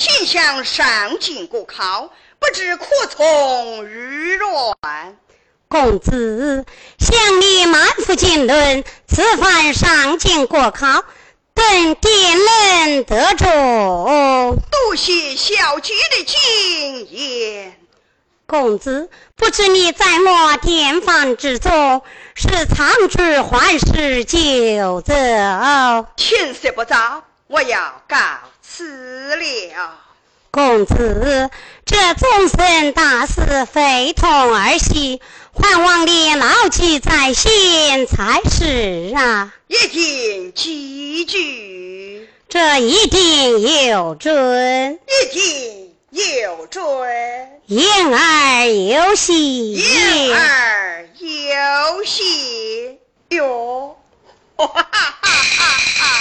心想上进过考，不知可从日愿。公子向你满腹经纶，此番上京过考，等定能得中。多谢小姐的金言。公子，不知你在我店房之中，是长居还是就走？天色不早，我要告辞了。公子，这终身大事非同儿戏。还望你牢记在心才是啊！一定记住，这一定有准，一定有准，言而有信，言而有信哟！哈哈哈哈哈！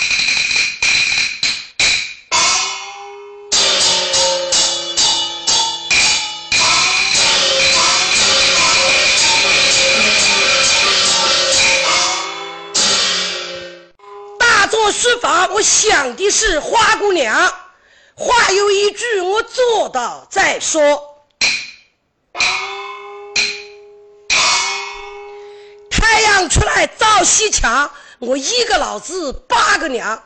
书法，我想的是花姑娘。话有一句，我做到再说。太阳出来照西墙，我一个老子八个娘。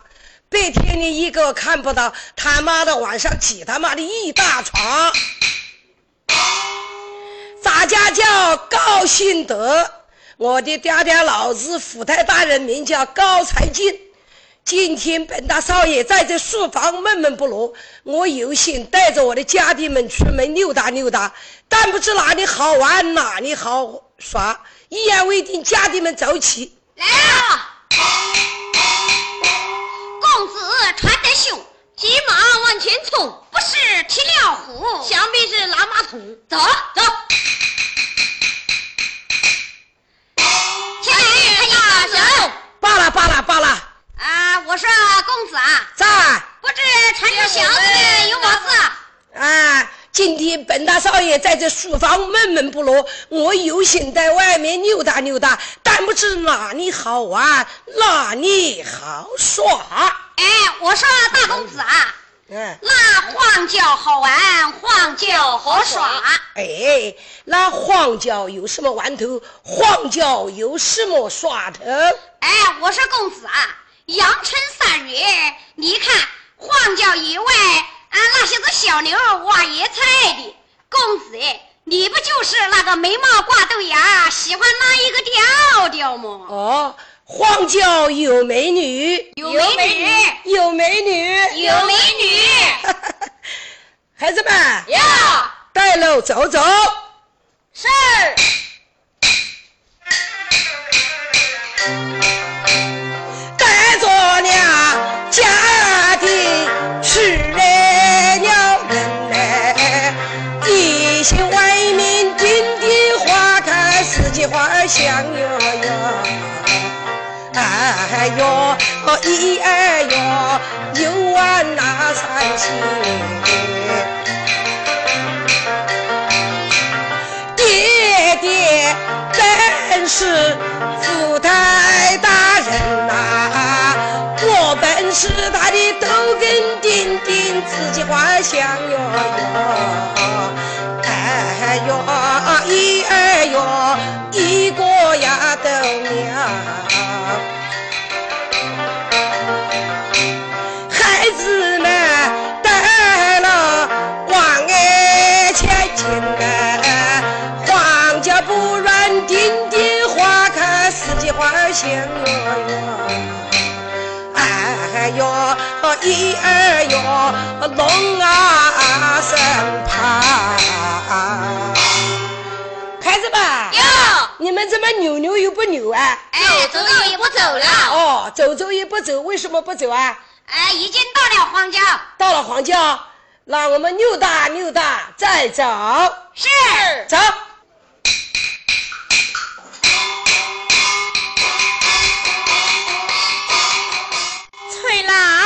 白天你一个看不到，他妈的晚上挤他妈的一大床。咱家叫高兴德，我的爹爹老子府台大人名叫高才进。今天本大少爷在这书房闷闷不乐，我有心带着我的家弟们出门溜达溜达，但不知哪里好玩，哪里好耍。一言为定，家弟们走起来了。公子穿得凶，骑马往前冲，不是骑了虎，想必是拉马桶。走走。千里看呀，手。罢了罢了罢了。啊，我说公子啊，在，不知穿着箱子有么事？啊，今天本大少爷在这书房闷闷不乐，我有心在外面溜达溜达，但不知哪里好玩，哪里好耍。哎，我说大公子啊，嗯，那荒郊好玩，荒郊好耍。哎，那荒郊有什么玩头？荒郊有什么耍头？哎，我说公子啊。阳春三月，你看荒郊野外，俺那些个小牛挖野菜的公子哎，你不就是那个眉毛挂豆芽，喜欢拉一个调调吗？哦，荒郊有美女，有美女，有美女，有美女。孩子们，要带路走走。是。哎哟，一儿哟，又玩那三七。爹爹真是福太大人呐，我本。是他的豆根丁丁，自己花香哟哟，哎哟一儿哟，四季花香哟。哎哟，一二哟，龙啊身旁。孩子们，哟，你们怎么扭扭又不扭啊？哎，走走也不走了。哦，走走也不走，为什么不走啊？哎，已经到了荒郊。到了荒郊，那我们溜达溜达，再走。是。走。Bye.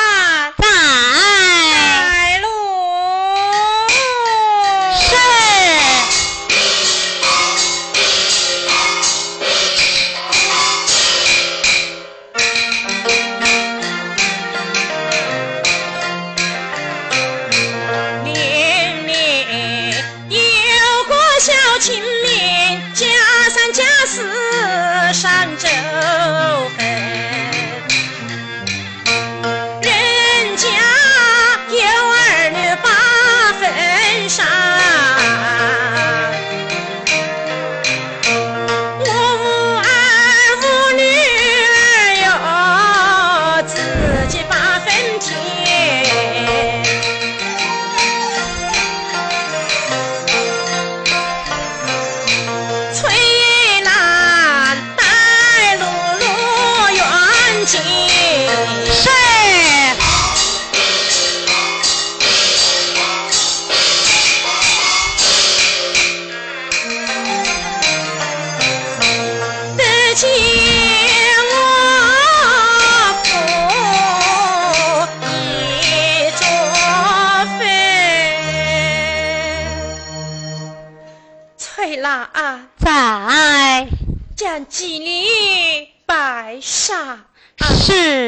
几里白沙是。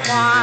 我的父。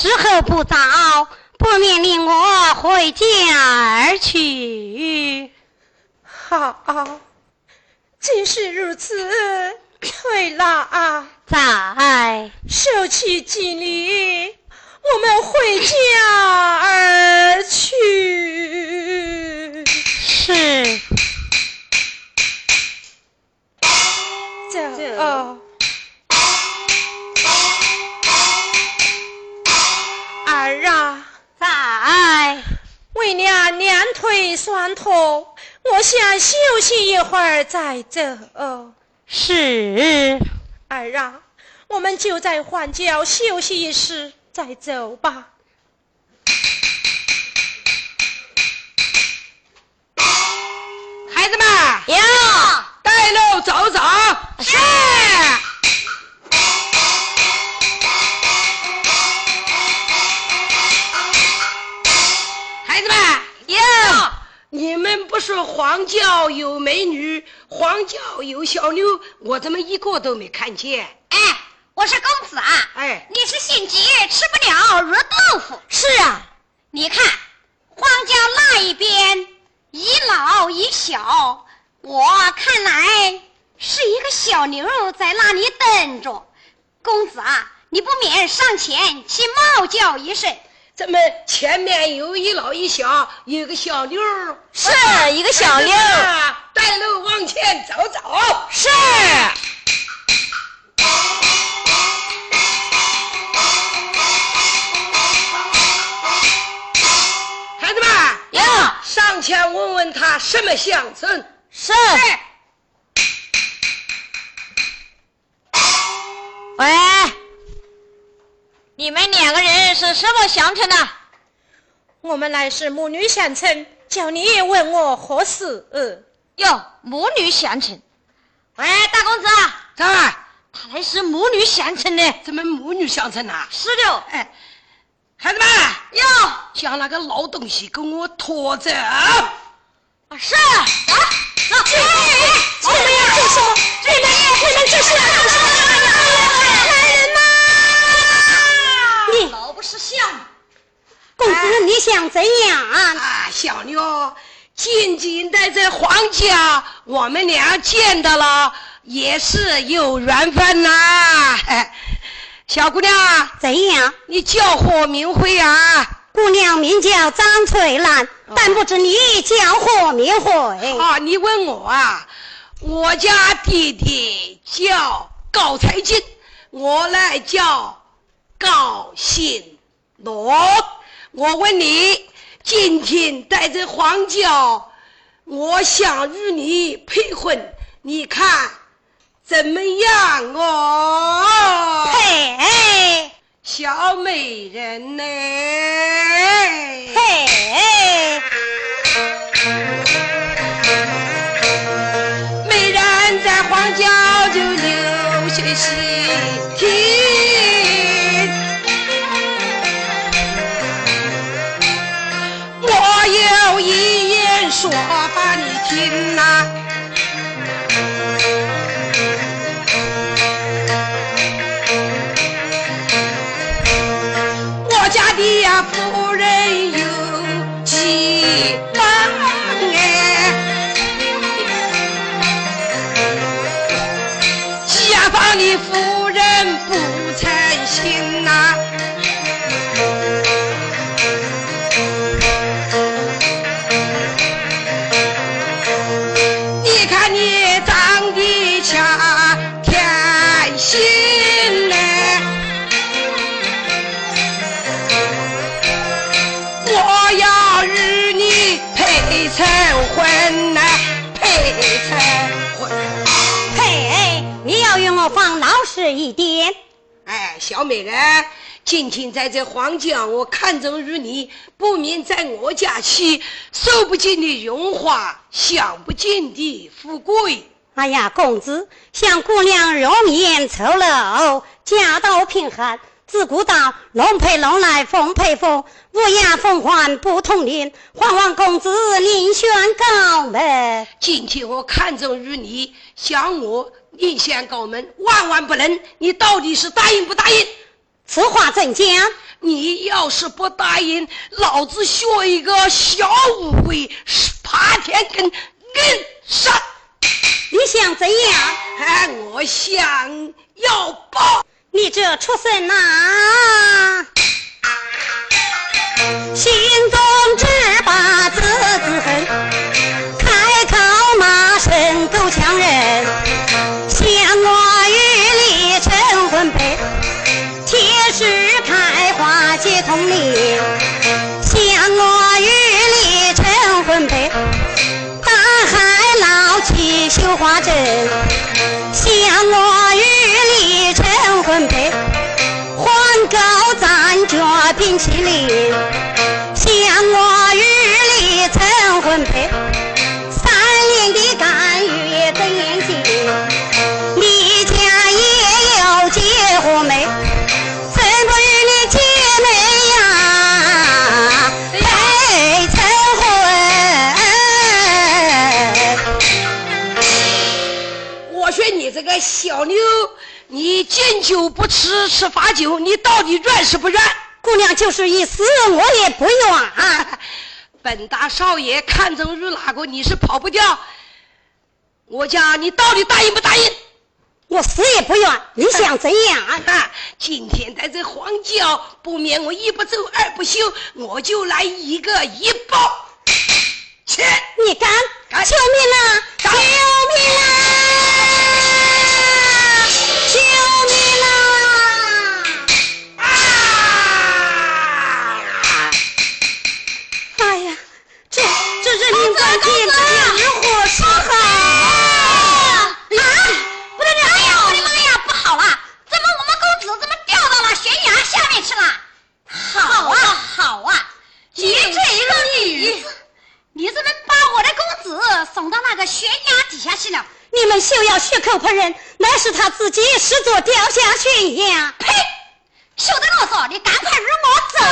时候不早，不免令我回家而去。好，既是如此，退了啊，在收起行李，我们回家而去。是。哦，为娘两腿酸痛，我想休息一会儿再走。是，儿啊，我们就在换脚休息一时再走吧。孩子们，呀。带路走走。是。说黄教有美女，黄教有小妞，我怎么一个都没看见？哎，我说公子啊，哎，你是心急吃不了热豆腐。是啊，你看黄教那一边一老一小。我看来是一个小妞在那里等着，公子啊，你不免上前去冒叫一声。怎么前面有一老一小，有个小妞是一个小妞带路往前走走。是。孩子们，呀，上前问问他什么乡村。是。喂，你们两个人是什么相称的？我们来是母女相称，叫你问我何事？哟，母女相称。喂，大公子，在。他来是母女相称的。怎么母女相称呐？是的。哎，孩子们，哟，将那个老东西给我拖走。是啊。你们要做什么？你们你们这是不识相。公子，你想怎样？啊，小妞，仅仅在这皇家，我们俩见到了，也是有缘分呐。小姑娘，怎样？你叫何名讳啊？姑娘名叫张翠兰，但不知你叫何名讳？啊，你问我啊，我家弟弟叫高才进，我来叫高新罗。我问你，今天带着黄教，我想与你配婚，你看怎么样哦？配。小美人呢？嘿，美人在荒郊就留些心听。说把你听呐。小美人，今天在这荒郊，我看中于你，不免在我家起受不尽的荣华，享不尽的富贵。哎呀，公子，想姑娘容颜丑陋，家道贫寒。自古道龙配龙来凤配凤，乌鸦凤凰不同林。还望公子另选高门。今天我看中于你，想我另选高门，万万不能！你到底是答应不答应？此话怎讲？你要是不答应，老子学一个小乌龟，爬天根硬上。你想怎样？哎，我想要报。你这畜生呐，心中只把子子恨，开口骂声够呛人，嫌我与你成婚配，铁石开花结同林，嫌我与你成婚配，大海捞起绣花针，冰淇淋，像我与你成婚配，三年的甘雨等眼睛，你家也有姐和妹？怎不与你姐妹呀配成婚？我说你这个小妞。你敬酒不吃吃罚酒，你到底愿是不愿？姑娘就是一死，我也不愿。本大少爷看中于哪个，你是跑不掉。我讲你到底答应不答应？我死也不愿。你想怎样？今天在这荒郊，不免我一不走二不休，我就来一个一报。切！你敢？救命啊！救命啊！如何是好？啊！不得了！哎呀，我的妈呀！不好了！怎么我们公子怎么掉到了悬崖下面去了？好啊，好啊！你这个女子，你怎么把我的公子送到那个悬崖底下去了？你们休要血口喷人，那是他自己失足掉下悬崖。呸！休得啰嗦，你赶快与我走！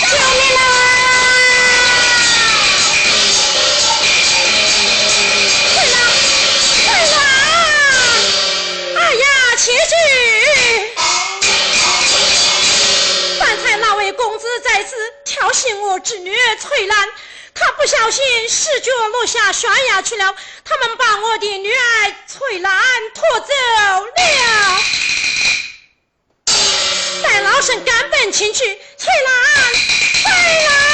救命啊！此挑衅我侄女翠兰。他不小心失脚落下悬崖去了，他们把我的女儿翠兰拖走了。待老身赶奔前去，翠兰，翠兰。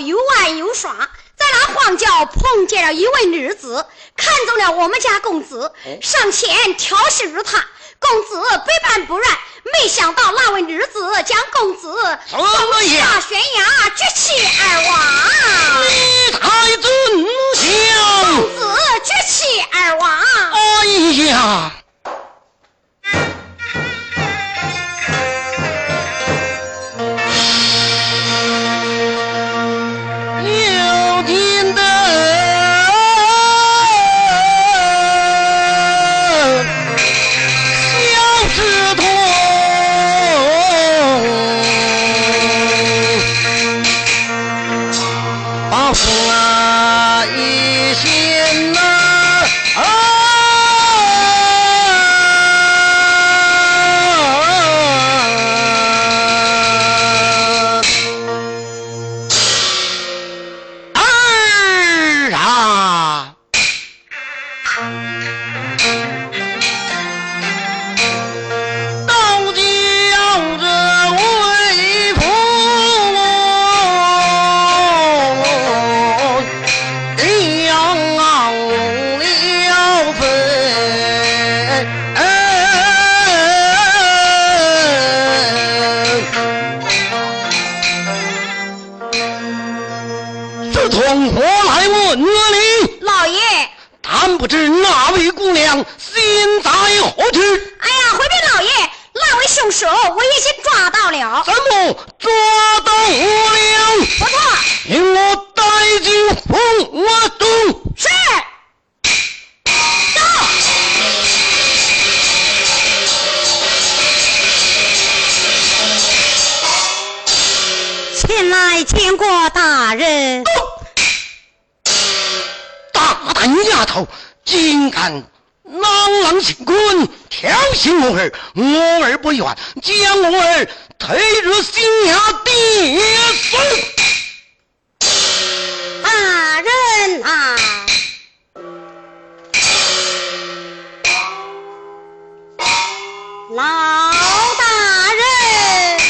又玩又耍，在那荒郊碰见了一位女子，看中了我们家公子，上前调戏于他，公子百般不愿，没想到那位女子将公子从下悬崖绝气而亡，太尊孝，公子绝气而亡，哎呀。老大人，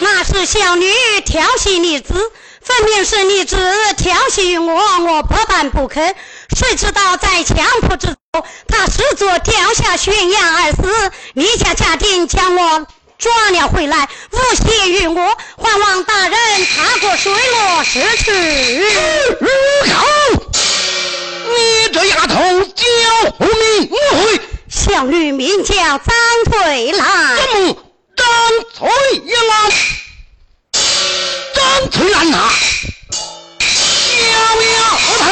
那是小女调戏你子，分明是你子调戏我，我不办不肯。谁知道在强迫之中，他失足掉下悬崖而死。你家家丁将我抓了回来，诬陷于我，还望大人查过水落石出。你这丫头叫何名讳？小女名叫张翠兰。怎么张翠兰？张翠兰呐，小丫头，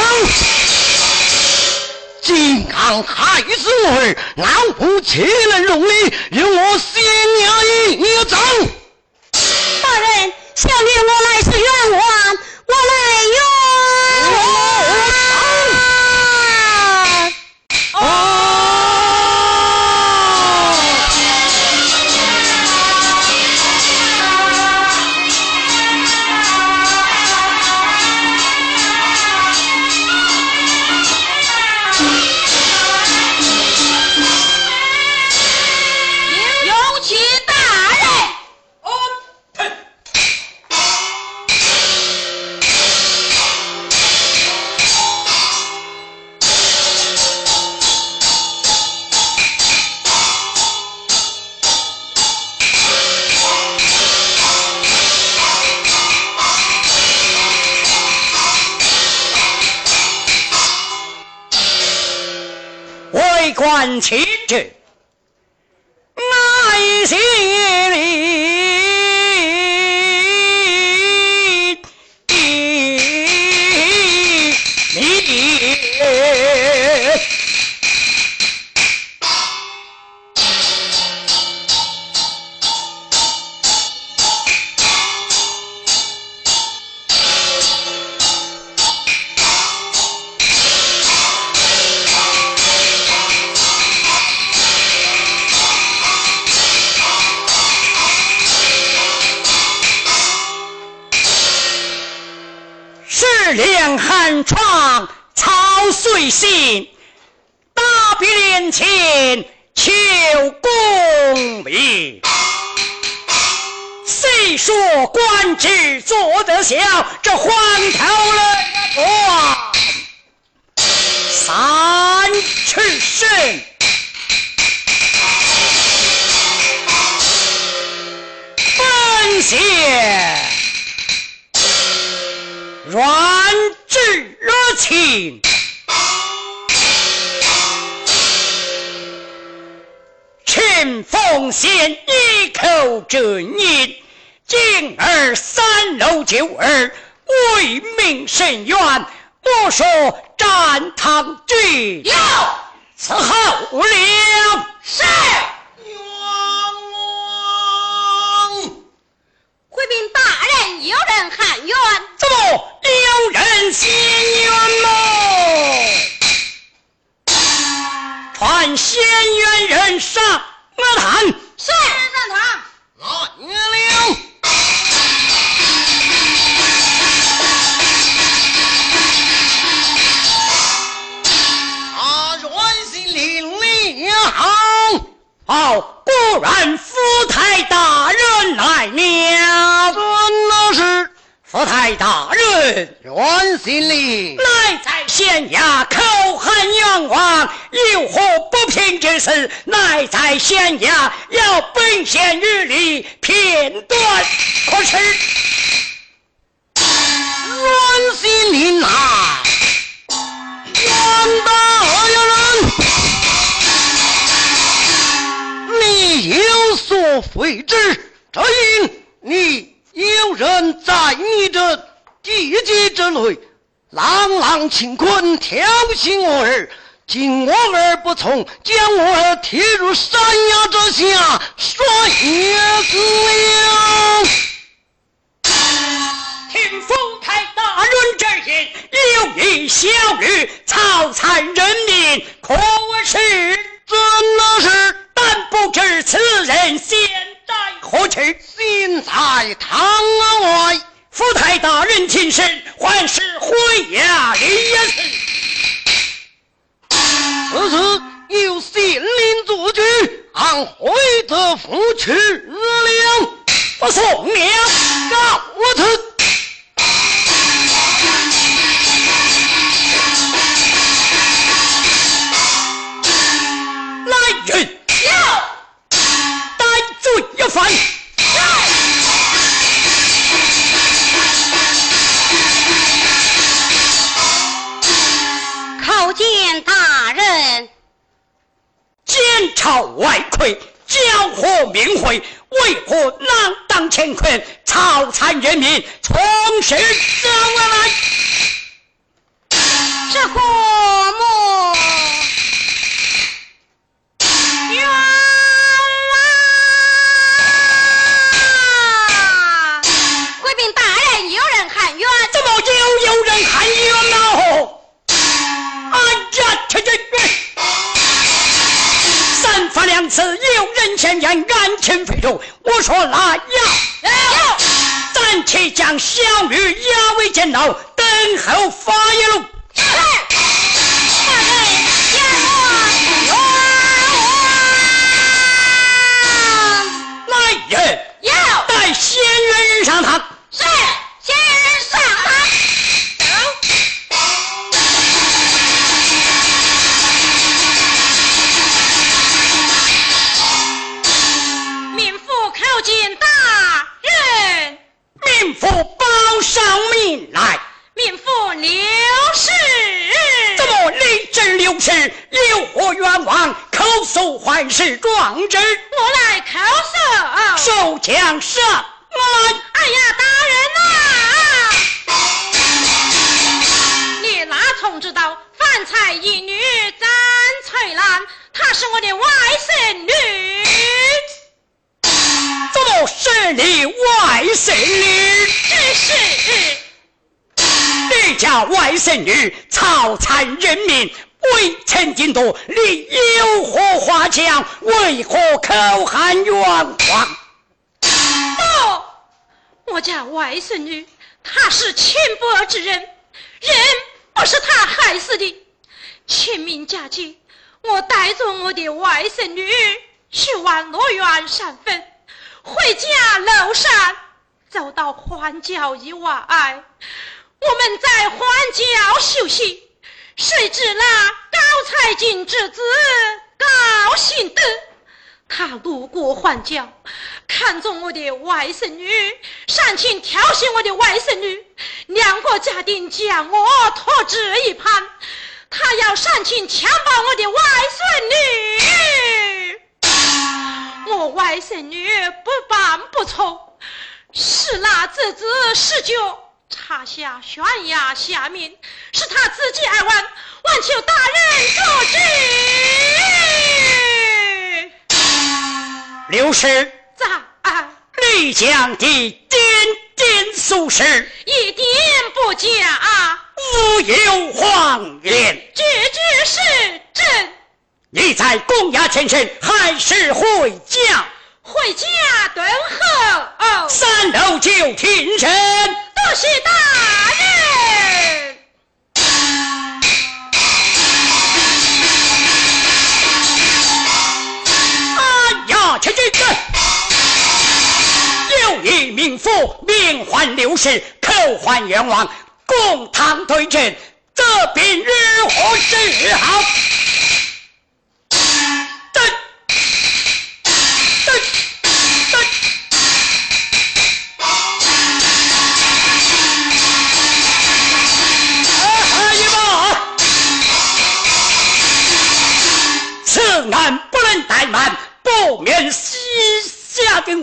竟敢害死我儿，老夫岂能容你有我先娘一走？大人，小女我来是冤枉，我来冤枉。为官清三尺身。本县软质热情，陈凤仙一口真言，今儿三楼九儿，为民伸冤，我说战堂军有伺候了。是。冤枉！回禀大人，有人喊冤。怎么有人喊冤喽？传先冤人上阿坛。是上堂。来了。哦，果然福台大人来了。是福台大人软心里。乃在县衙口喊冤枉，有何不平之事？乃在县衙要本县日历片段，可是有所非知，只因你有人在你这地界之内，朗朗乾坤，挑衅我儿。今我儿不从，将我儿踢入山崖之下，摔死了。听风台大人之言，有一小女草残人民，可是真的是但不知此人现在何处？现在堂外。福台大人亲身，还是回衙里也是。此次有县令做主，按回得府去了。不送了，告我罪一犯。叩见大人。监朝外魁，交火明会，为何锒铛乾坤，草残人民，从实招来？这国母此有人前言，案情非主。我说来呀，要暂且将小女押为监牢，等候发言喽。大人，见我来人，要带仙人上堂。民妇报上名来。民妇刘氏。怎么立正刘氏有何冤枉？口诉还是状纸？我来口诉。受枪上来。哎呀，大人呐、你哪从知道饭菜一女张翠兰，她是我的外甥女。怎么是你外甥女？之事你家外甥女草残人民，未曾尽夺，你有何话讲？为何口含冤枉？不，我家外甥女她是清薄之人，人不是她害死的。清明假期，我带着我的外甥女去玩乐园山坟，回家路上走到荒郊以外，我们在荒郊休息，谁知那高才进之子高兴德。他路过荒郊，看中我的外甥女，上前挑衅我的外甥女，两个家丁将我拖至一旁，他要上前强暴我的外孙女。我外甥女不办不从，是那侄子施救插下悬崖下面，是他自己而亡，望求大人主旨。刘氏，在你讲的点点属实，一点不假，无有谎言。句句是真。你在公衙前身还是回家？回家等候。三楼就庭审。多谢大人。哎呀，这这这！有一名妇名唤刘氏，口唤冤枉，公堂对阵，这便如何是好？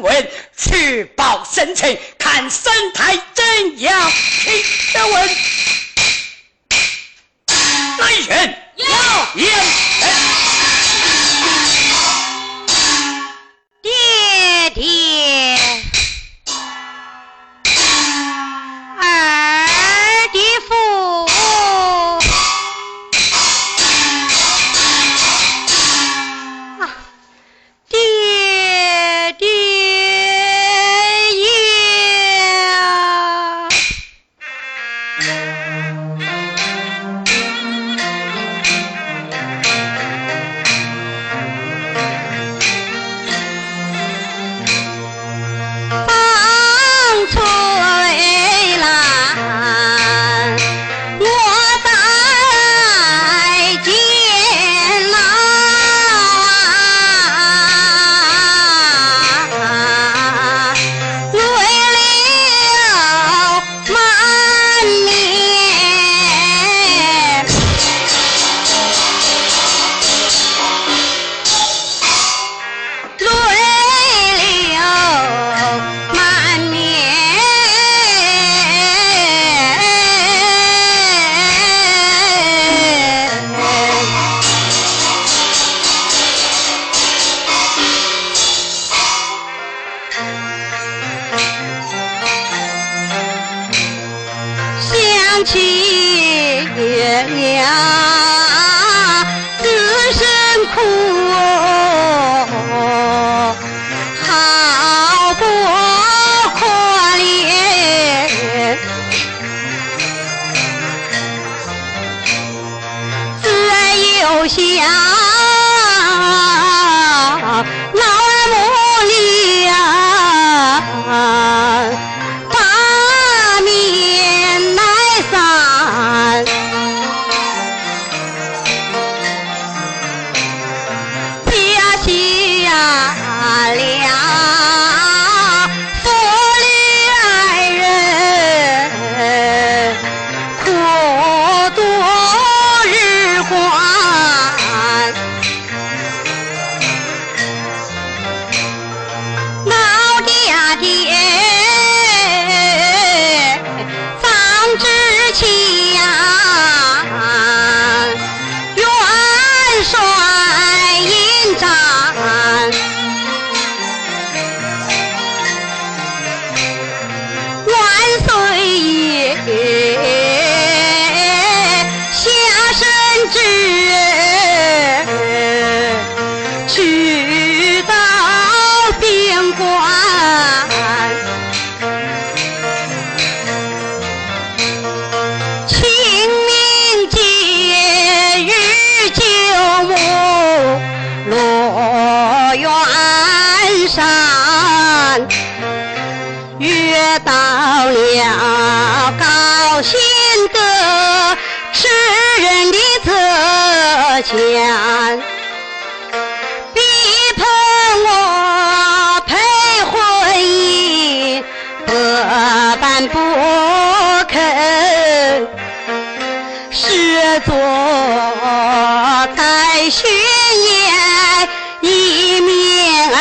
问，去报神情，看神态怎样。听得问，来人，要。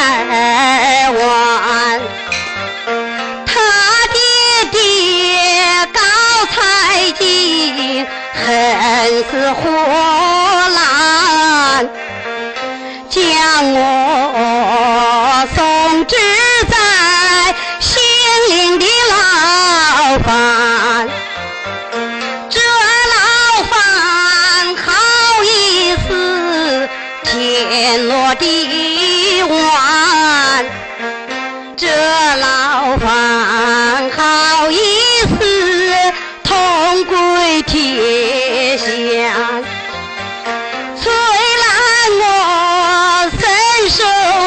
儿儿，他爹爹高才进，很是火辣，将我送至在心灵的牢房，这牢房好意思天落地。这老范好意思同归天乡，催来我伸手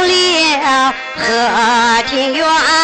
了和庭园。